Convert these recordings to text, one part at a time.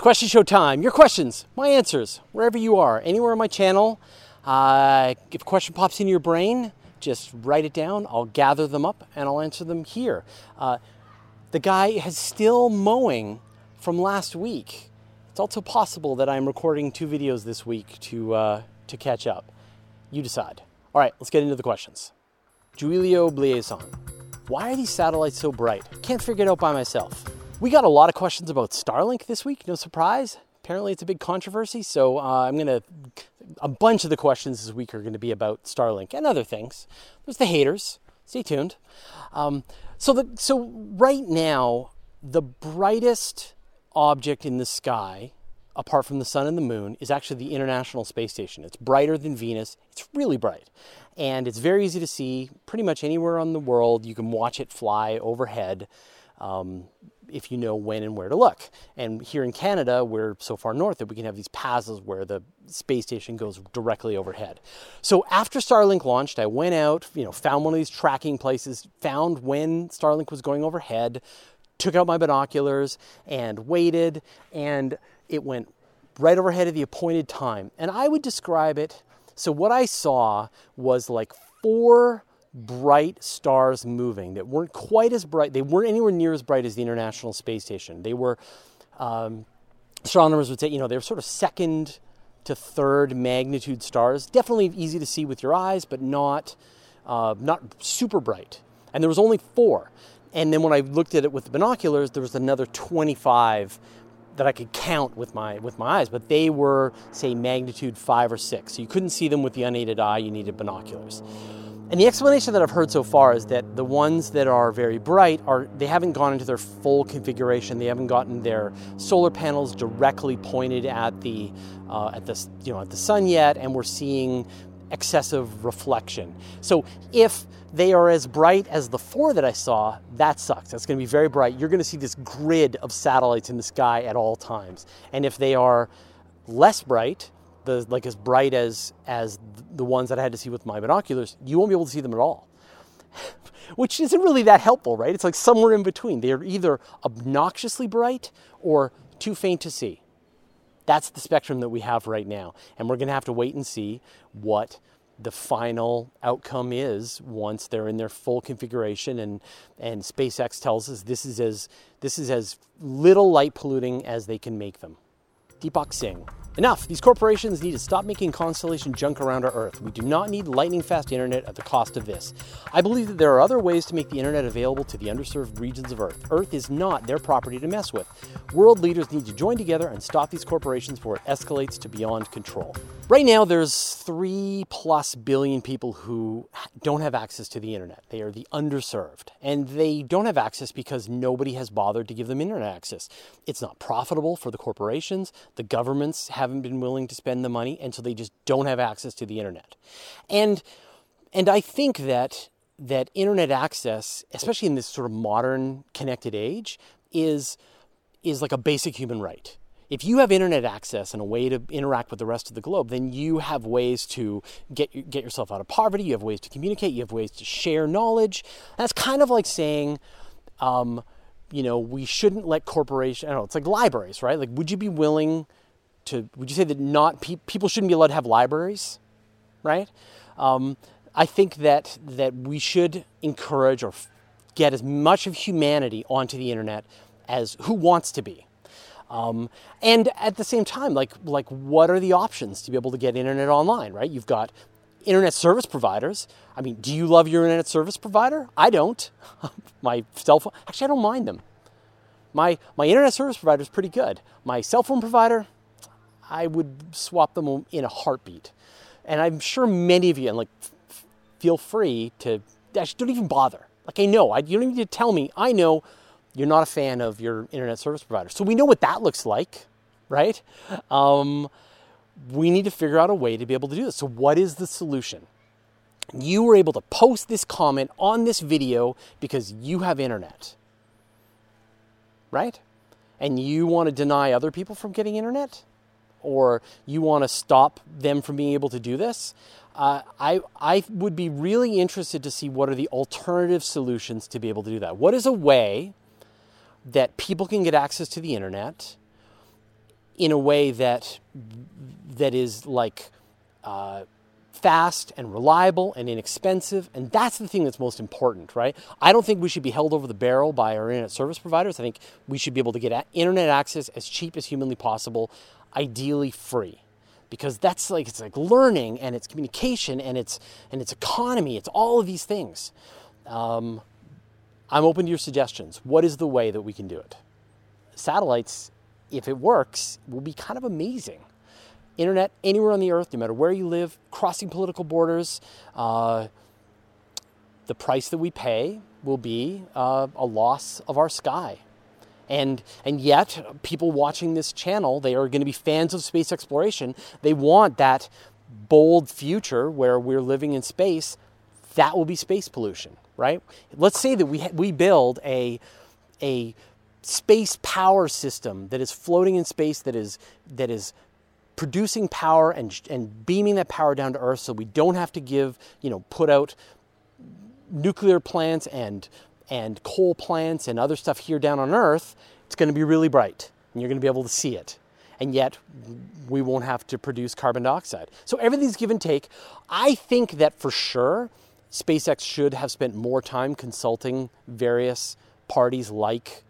It's question show time. Your questions, my answers, wherever you are, anywhere on my channel. Uh, if a question pops into your brain, just write it down. I'll gather them up and I'll answer them here. Uh, the guy is still mowing from last week. It's also possible that I'm recording two videos this week to, uh, to catch up. You decide. All right, let's get into the questions. Julio Bliaison. Why are these satellites so bright? Can't figure it out by myself. We got a lot of questions about Starlink this week, no surprise. Apparently, it's a big controversy, so uh, I'm to. A bunch of the questions this week are to be about Starlink and other things. There's the haters. Stay tuned. Um, so, the, so right now, the brightest object in the sky, apart from the sun and the moon, is actually the International Space Station. It's brighter than Venus. It's really bright. And it's very easy to see pretty much anywhere on the world. You can watch it fly overhead. Um, if you know when and where to look. And here in Canada, we're so far north that we can have these passes where the space station goes directly overhead. So after Starlink launched, I went out, you know, found one of these tracking places, found when Starlink was going overhead, took out my binoculars and waited, and it went right overhead at the appointed time. And I would describe it so what I saw was like four bright stars moving that weren't quite as bright. They weren't anywhere near as bright as the International Space Station. They were, um, astronomers would say, you know, they were sort of second to third magnitude stars. Definitely easy to see with your eyes, but not, uh, not super bright. And there was only four. And then when I looked at it with the binoculars, there was another 25 that I could count with my with my eyes, but they were say magnitude five or six. So you couldn't see them with the unaided eye. You needed binoculars. And the explanation that I've heard so far is that the ones that are very bright are they haven't gone into their full configuration. They haven't gotten their solar panels directly pointed at the uh, at the you know at the sun yet, and we're seeing excessive reflection. So if they are as bright as the four that I saw, that sucks. That's going to be very bright. You're going to see this grid of satellites in the sky at all times. And if they are less bright, the like as bright as as the ones that I had to see with my binoculars, you won't be able to see them at all. Which isn't really that helpful, right? It's like somewhere in between. They're either obnoxiously bright or too faint to see. That's the spectrum that we have right now. And we're going to have to wait and see what the final outcome is once they're in their full configuration and and SpaceX tells us this is as this is as little light polluting as they can make them. Deepak Singh Enough! These corporations need to stop making constellation junk around our Earth. We do not need lightning fast internet at the cost of this. I believe that there are other ways to make the internet available to the underserved regions of Earth. Earth is not their property to mess with. World leaders need to join together and stop these corporations before it escalates to beyond control. Right now, there's three plus billion people who don't have access to the internet. They are the underserved. And they don't have access because nobody has bothered to give them internet access. It's not profitable for the corporations. The governments haven't been willing to spend the money, and so they just don't have access to the internet. And and I think that that internet access, especially in this sort of modern connected age, is is like a basic human right. If you have internet access and a way to interact with the rest of the globe, then you have ways to get get yourself out of poverty. You have ways to communicate. You have ways to share knowledge. That's kind of like saying, um, you know, we shouldn't let corporations. I don't know. It's like libraries, right? Like, would you be willing to would you say that not pe- people shouldn't be allowed to have libraries, right? Um, I think that that we should encourage or get as much of humanity onto the internet as who wants to be. Um, and at the same time, like like what are the options to be able to get internet online, right? You've got internet service providers. I mean, do you love your internet service provider? I don't. my cell phone, actually, I don't mind them. My my internet service provider is pretty good. My cell phone provider, I would swap them in a heartbeat. And I'm sure many of you, and like, f- feel free to actually don't even bother. Like I know, I, you don't need to tell me. I know you're not a fan of your internet service provider, so we know what that looks like, right? Um, we need to figure out a way to be able to do this. So, what is the solution? You were able to post this comment on this video because you have internet, right? And you want to deny other people from getting internet? Or you want to stop them from being able to do this, uh, I, I would be really interested to see what are the alternative solutions to be able to do that. What is a way that people can get access to the internet in a way that that is like uh, fast and reliable and inexpensive. And that's the thing that's most important, right? I don't think we should be held over the barrel by our internet service providers. I think we should be able to get internet access as cheap as humanly possible, ideally free. Because that's like it's like learning and it's communication and it's and it's economy. It's all of these things. Um, I'm open to your suggestions. What is the way that we can do it? Satellites, if it works, will be kind of amazing internet anywhere on the earth, no matter where you live, crossing political borders. Uh, the price that we pay will be uh, a loss of our sky. And, and yet, people watching this channel, they are going to be fans of space exploration. They want that bold future where we're living in space. That will be space pollution, right? Let's say that we, we build a, a space power system that is floating in space, that is, that is producing power and, and beaming that power down to Earth so we don't have to give, you know, put out nuclear plants and, and coal plants and other stuff here down on Earth, it's going to be really bright and you're going to be able to see it. And yet, we won't have to produce carbon dioxide. So everything's give and take. I think that for sure, SpaceX should have spent more time consulting various parties like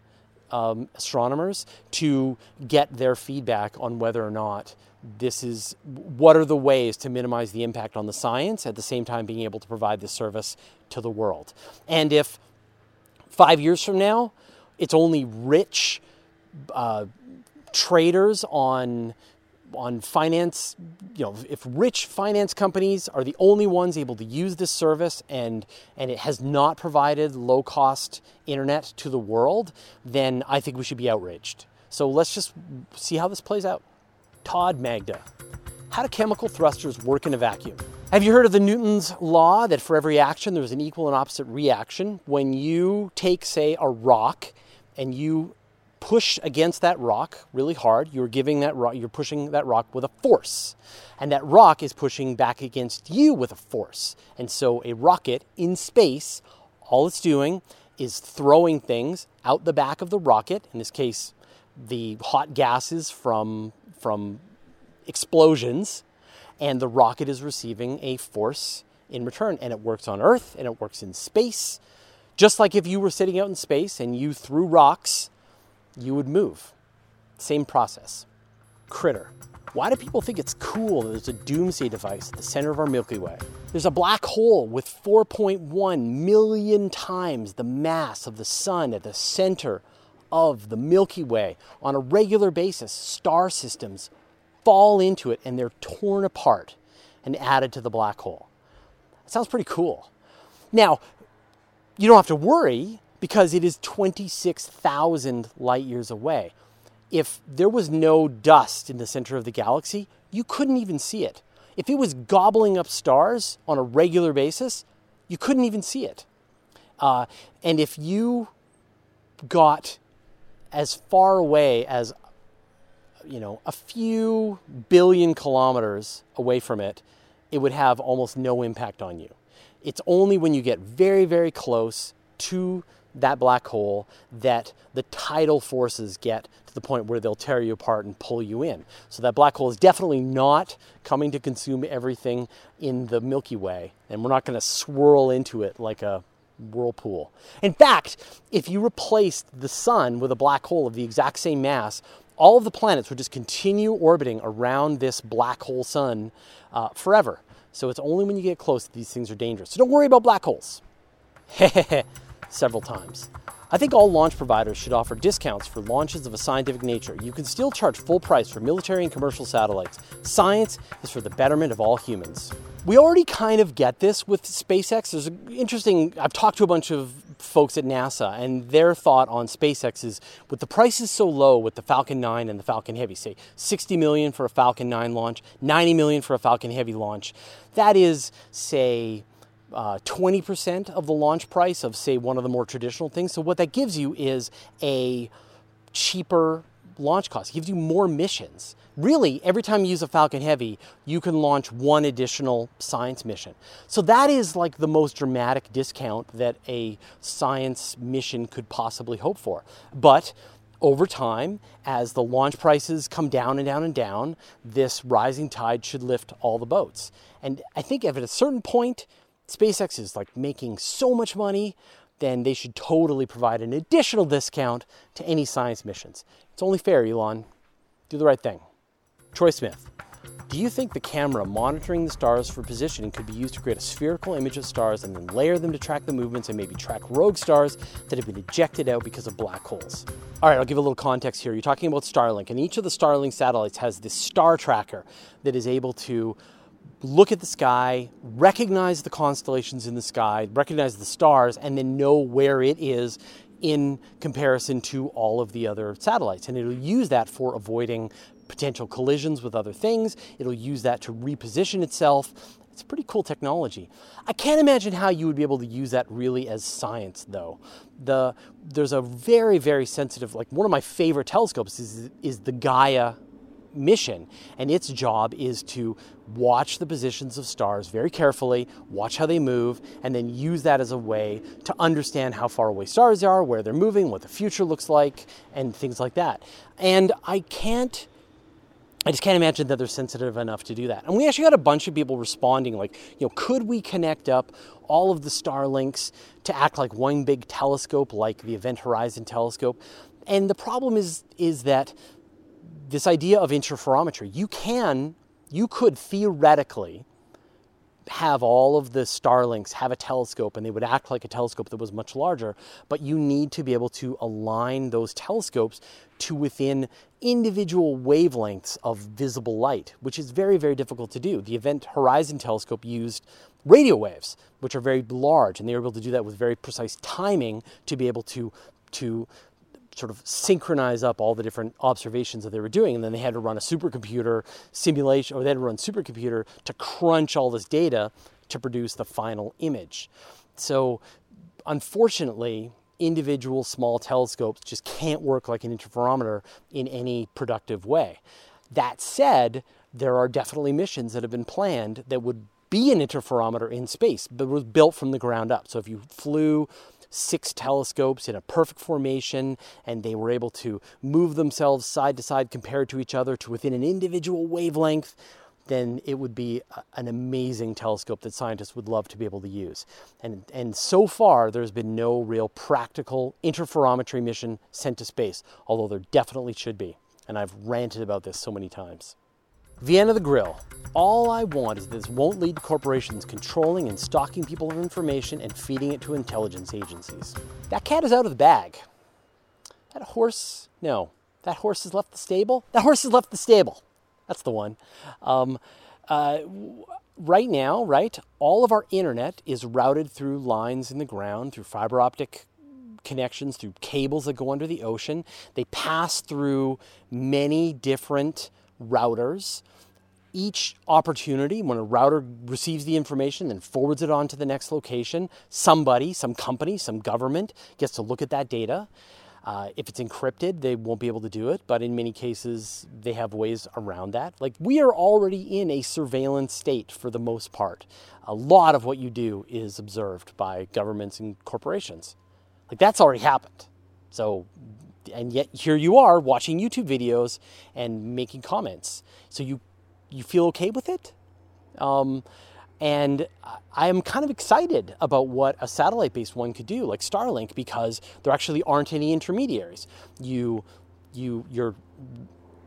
um, astronomers to get their feedback on whether or not this is what are the ways to minimize the impact on the science at the same time being able to provide this service to the world. And if five years from now, it's only rich uh, traders on on finance, you know, if rich finance companies are the only ones able to use this service and and it has not provided low cost internet to the world, then I think we should be outraged. So let's just see how this plays out. Todd Magda. How do chemical thrusters work in a vacuum? Have you heard of the Newton's law that for every action there's an equal and opposite reaction? When you take, say, a rock and you push against that rock really hard, you're giving that rock, you're pushing that rock with a force. And that rock is pushing back against you with a force. And so a rocket in space, all it's doing is throwing things out the back of the rocket, in this case, the hot gases from from explosions, and the rocket is receiving a force in return. And it works on Earth and it works in space. Just like if you were sitting out in space and you threw rocks, you would move. Same process. Critter. Why do people think it's cool that there's a doomsday device at the center of our Milky Way? There's a black hole with 4.1 million times the mass of the sun at the center of the Milky Way on a regular basis, star systems fall into it and they're torn apart and added to the black hole. That sounds pretty cool. Now, you don't have to worry because it is 26,000 light years away. If there was no dust in the center of the galaxy, you couldn't even see it. If it was gobbling up stars on a regular basis, you couldn't even see it. Uh, and if you got as far away as you know a few billion kilometers away from it, it would have almost no impact on you. It's only when you get very, very close to that black hole that the tidal forces get to the point where they'll tear you apart and pull you in. So that black hole is definitely not coming to consume everything in the Milky Way, and we're not going to swirl into it like a whirlpool. In fact, if you replaced the sun with a black hole of the exact same mass, all of the planets would just continue orbiting around this black hole sun uh, forever. So it's only when you get close that these things are dangerous. So don't worry about black holes. Several times. I think all launch providers should offer discounts for launches of a scientific nature. You can still charge full price for military and commercial satellites. Science is for the betterment of all humans. We already kind of get this with SpaceX. There's an interesting, I've talked to a bunch of folks at NASA, and their thought on SpaceX is with the prices so low with the Falcon 9 and the Falcon Heavy, say 60 million for a Falcon 9 launch, 90 million for a Falcon Heavy launch, that is, say, uh, 20% of the launch price of, say, one of the more traditional things. So, what that gives you is a cheaper launch cost. It gives you more missions. Really, every time you use a Falcon Heavy, you can launch one additional science mission. So, that is like the most dramatic discount that a science mission could possibly hope for. But over time, as the launch prices come down and down and down, this rising tide should lift all the boats. And I think if at a certain point, SpaceX is like making so much money, then they should totally provide an additional discount to any science missions. It's only fair, Elon. Do the right thing. Troy Smith. Do you think the camera monitoring the stars for positioning could be used to create a spherical image of stars and then layer them to track the movements and maybe track rogue stars that have been ejected out because of black holes? All right, I'll give a little context here. You're talking about Starlink, and each of the Starlink satellites has this star tracker that is able to look at the sky, recognize the constellations in the sky, recognize the stars, and then know where it is in comparison to all of the other satellites. And it'll use that for avoiding potential collisions with other things. It'll use that to reposition itself. It's pretty cool technology. I can't imagine how you would be able to use that really as science, though. The there's a very very sensitive like one of my favorite telescopes is is the Gaia mission, and its job is to watch the positions of stars very carefully, watch how they move, and then use that as a way to understand how far away stars are, where they're moving, what the future looks like, and things like that. And I can't I just can't imagine that they're sensitive enough to do that. And we actually got a bunch of people responding, like, you know, could we connect up all of the Starlinks to act like one big telescope, like the Event Horizon telescope? And the problem is, is that this idea of interferometry, you can, you could theoretically have all of the Starlinks have a telescope and they would act like a telescope that was much larger, but you need to be able to align those telescopes to within individual wavelengths of visible light, which is very, very difficult to do. The Event Horizon telescope used radio waves, which are very large, and they were able to do that with very precise timing to be able to, to sort of synchronize up all the different observations that they were doing. And then they had to run a supercomputer simulation, or they had to run supercomputer to crunch all this data to produce the final image. So, unfortunately, individual small telescopes just can't work like an interferometer in any productive way. That said, there are definitely missions that have been planned that would be an interferometer in space, but was built from the ground up. So if you flew six telescopes in a perfect formation and they were able to move themselves side to side compared to each other to within an individual wavelength, then it would be an amazing telescope that scientists would love to be able to use. And, and so far, there's been no real practical interferometry mission sent to space, although there definitely should be. And I've ranted about this so many times. Vienna the Grill. All I want is this won't lead to corporations controlling and stalking people with information and feeding it to intelligence agencies. That cat is out of the bag. That horse, no. That horse has left the stable? That horse has left the stable. That's the one. Um, uh, right now, right, all of our internet is routed through lines in the ground, through fiber optic connections, through cables that go under the ocean. They pass through many different routers. Each opportunity, when a router receives the information and forwards it on to the next location, somebody, some company, some government gets to look at that data. Uh, if it's encrypted, they won't be able to do it, but in many cases, they have ways around that. Like, we are already in a surveillance state for the most part. A lot of what you do is observed by governments and corporations. Like, that's already happened. So, and yet here you are watching YouTube videos and making comments. So, you, you feel okay with it? Um, and I am kind of excited about what a satellite based one could do, like Starlink, because there actually aren't any intermediaries. You, you, your,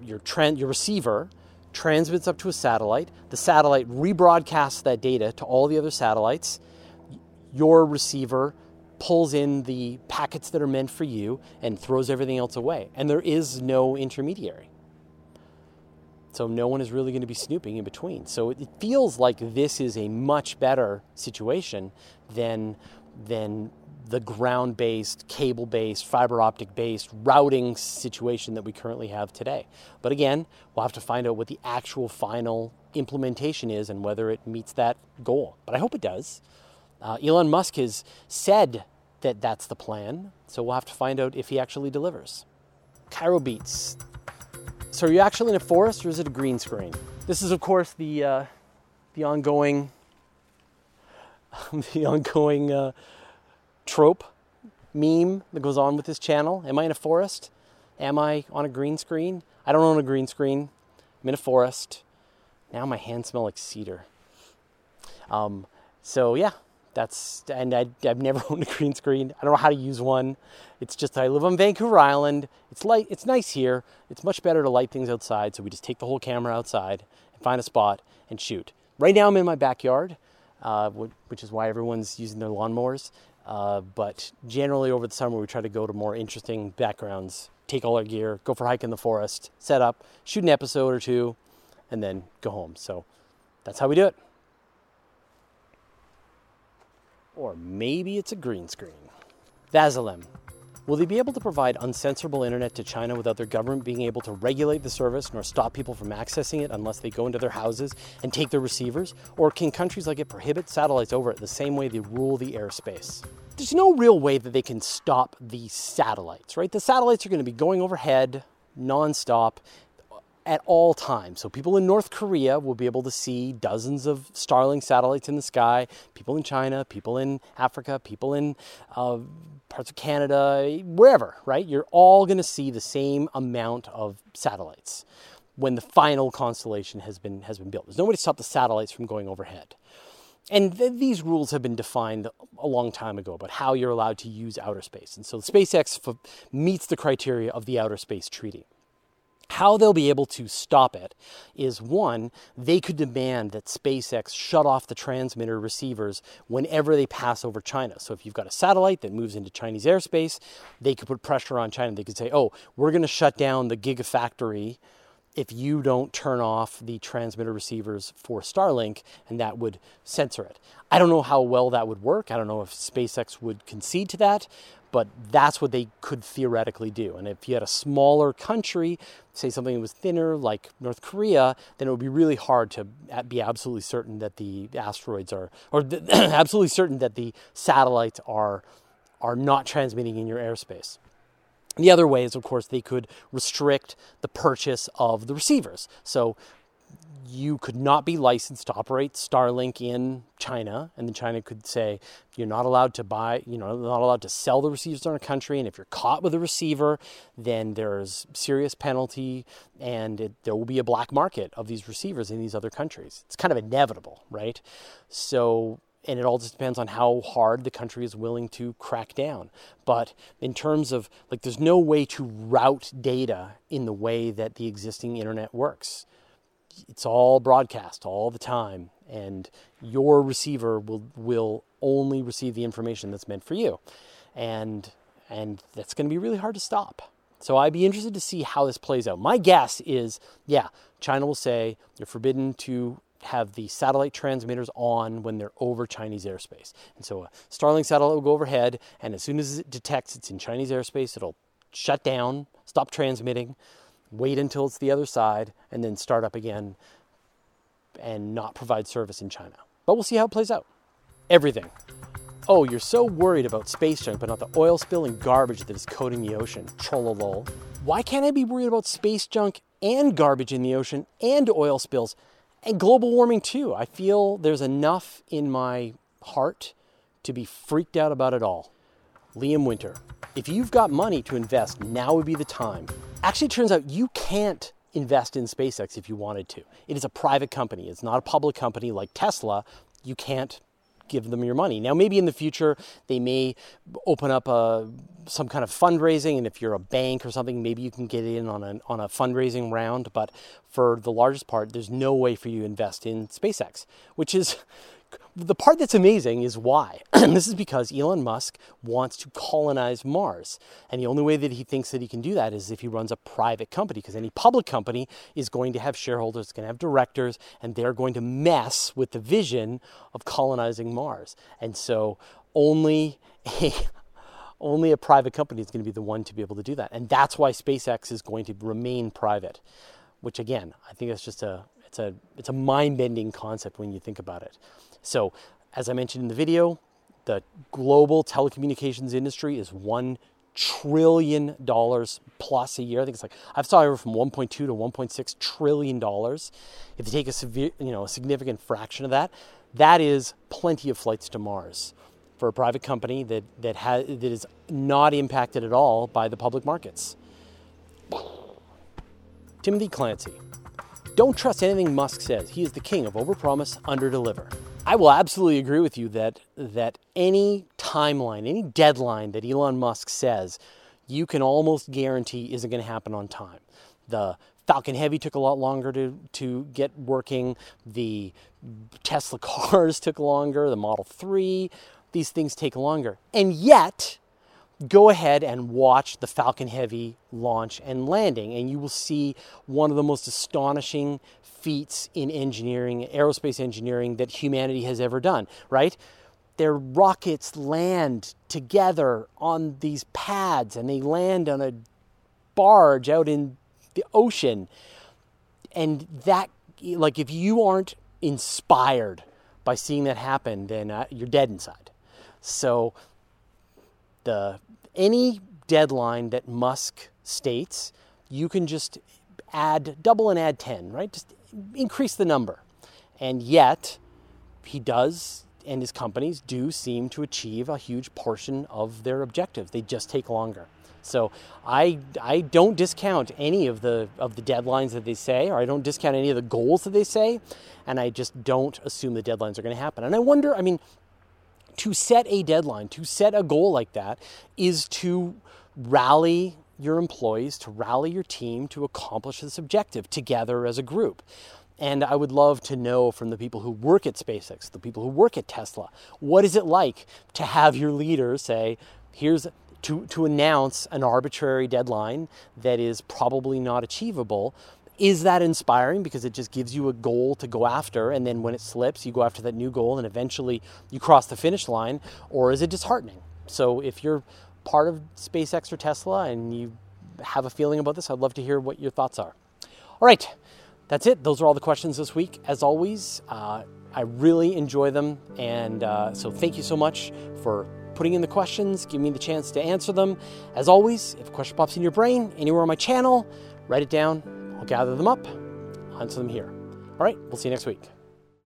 your, trend, your receiver transmits up to a satellite, the satellite rebroadcasts that data to all the other satellites. Your receiver pulls in the packets that are meant for you and throws everything else away. And there is no intermediary. So no one is really going to be snooping in between. So it feels like this is a much better situation than than the ground-based, cable-based, fiber optic-based routing situation that we currently have today. But again, we'll have to find out what the actual final implementation is and whether it meets that goal. But I hope it does. Uh, Elon Musk has said that that's the plan, so we'll have to find out if he actually delivers. Cairo Beats. So are you actually in a forest or is it a green screen? This is of course the, uh, the ongoing, the ongoing uh, trope, meme that goes on with this channel. Am I in a forest? Am I on a green screen? I don't own a green screen. I'm in a forest. Now my hands smell like cedar. Um, so yeah, that's and I, have never owned a green screen. I don't know how to use one. It's just I live on Vancouver Island. It's light. It's nice here. It's much better to light things outside. So we just take the whole camera outside and find a spot and shoot. Right now I'm in my backyard, uh, which is why everyone's using their lawnmowers. Uh, but generally over the summer we try to go to more interesting backgrounds, take all our gear, go for a hike in the forest, set up, shoot an episode or two, and then go home. So that's how we do it. Or maybe it's a green screen. Vasilem. Will they be able to provide uncensorable internet to China without their government being able to regulate the service nor stop people from accessing it unless they go into their houses and take their receivers? Or can countries like it prohibit satellites over it the same way they rule the airspace? There's no real way that they can stop these satellites, right? The satellites are going to be going overhead nonstop at all times. So people in North Korea will be able to see dozens of Starlink satellites in the sky. People in China, people in Africa, people in uh, parts of Canada, wherever, right? You're all going to see the same amount of satellites when the final constellation has been has been built. There's nobody to stop the satellites from going overhead. And th- these rules have been defined a long time ago about how you're allowed to use outer space. And so SpaceX f- meets the criteria of the Outer Space Treaty. How they'll be able to stop it is one, they could demand that SpaceX shut off the transmitter receivers whenever they pass over China. So if you've got a satellite that moves into Chinese airspace, they could put pressure on China. They could say, oh, we're going to shut down the Gigafactory if you don't turn off the transmitter receivers for Starlink, and that would censor it. I don't know how well that would work. I don't know if SpaceX would concede to that, but that's what they could theoretically do. And if you had a smaller country, say something that was thinner like North Korea, then it would be really hard to be absolutely certain that the asteroids are, or absolutely certain that the satellites are, are not transmitting in your airspace. The other way is, of course, they could restrict the purchase of the receivers. So you could not be licensed to operate Starlink in China, and then China could say you're not allowed to buy, you know, not allowed to sell the receivers in our country, and if you're caught with a receiver, then there's serious penalty, and it, there will be a black market of these receivers in these other countries. It's kind of inevitable, right? So and it all just depends on how hard the country is willing to crack down. But in terms of like, there's no way to route data in the way that the existing internet works. It's all broadcast all the time and your receiver will will only receive the information that's meant for you. And and that's going to be really hard to stop. So i'd be interested to see how this plays out. My guess is yeah china will say you're forbidden to have the satellite transmitters on when they're over Chinese airspace. And so a Starlink satellite will go overhead, and as soon as it detects it's in Chinese airspace, it'll shut down, stop transmitting, wait until it's the other side, and then start up again and not provide service in China. But we'll see how it plays out. Everything. Oh, you're so worried about space junk, but not the oil spill and garbage that is coating the ocean. Trollolol. Why can't I be worried about space junk and garbage in the ocean and oil spills and global warming too? I feel there's enough in my heart to be freaked out about it all. Liam Winter. If you've got money to invest, now would be the time. Actually, it turns out you can't invest in SpaceX if you wanted to. It is a private company, it's not a public company like Tesla. You can't give them your money. Now, maybe in the future, they may open up a, some kind of fundraising, and if you're a bank or something, maybe you can get in on on a fundraising round. But for the largest part, there's no way for you to invest in SpaceX, which is the part that's amazing is why. this is because Elon Musk wants to colonize Mars. And the only way that he thinks that he can do that is if he runs a private company, because any public company is going to have shareholders, it's going to have directors, and they're going to mess with the vision of colonizing Mars. And so only a only a private company is going to be the one to be able to do that. And that's why SpaceX is going to remain private, which again, I think that's just a it's a it's a mind-bending concept when you think about it. So, as I mentioned in the video, the global telecommunications industry is one trillion dollars plus a year. I think it's like I've saw over from 1.2 to 1.6 trillion dollars. If you take a severe, you know, a significant fraction of that, that is plenty of flights to Mars for a private company that that has that is not impacted at all by the public markets. Timothy Clancy. Don't trust anything Musk says. He is the king of overpromise, underdeliver. I will absolutely agree with you that that any timeline, any deadline that Elon Musk says, you can almost guarantee isn't going to happen on time. The Falcon Heavy took a lot longer to, to get working. The Tesla cars took longer. The Model 3, these things take longer. And yet, go ahead and watch the Falcon Heavy launch and landing, and you will see one of the most astonishing feats in engineering, aerospace engineering, that humanity has ever done, right? Their rockets land together on these pads and they land on a barge out in the ocean. And that, like, if you aren't inspired by seeing that happen, then uh, you're dead inside. So, the any deadline that Musk states, you can just add double and add 10, right? Just increase the number. And yet, he does and his companies do seem to achieve a huge portion of their objectives. They just take longer. So I, I don't discount any of the of the deadlines that they say, or I don't discount any of the goals that they say, and I just don't assume the deadlines are going to happen. And I wonder, I mean, to set a deadline, to set a goal like that, is to rally your employees, to rally your team to accomplish this objective together as a group. And I would love to know from the people who work at SpaceX, the people who work at Tesla, what is it like to have your leader say, here's to, to announce an arbitrary deadline that is probably not achievable. Is that inspiring because it just gives you a goal to go after, and then when it slips, you go after that new goal, and eventually you cross the finish line? Or is it disheartening? So, if you're part of SpaceX or Tesla and you have a feeling about this, I'd love to hear what your thoughts are. All right, that's it. Those are all the questions this week. As always, uh, I really enjoy them, and uh, so thank you so much for putting in the questions, giving me the chance to answer them. As always, if a question pops in your brain anywhere on my channel, write it down. I'll gather them up, answer them here. All right, we'll see you next week.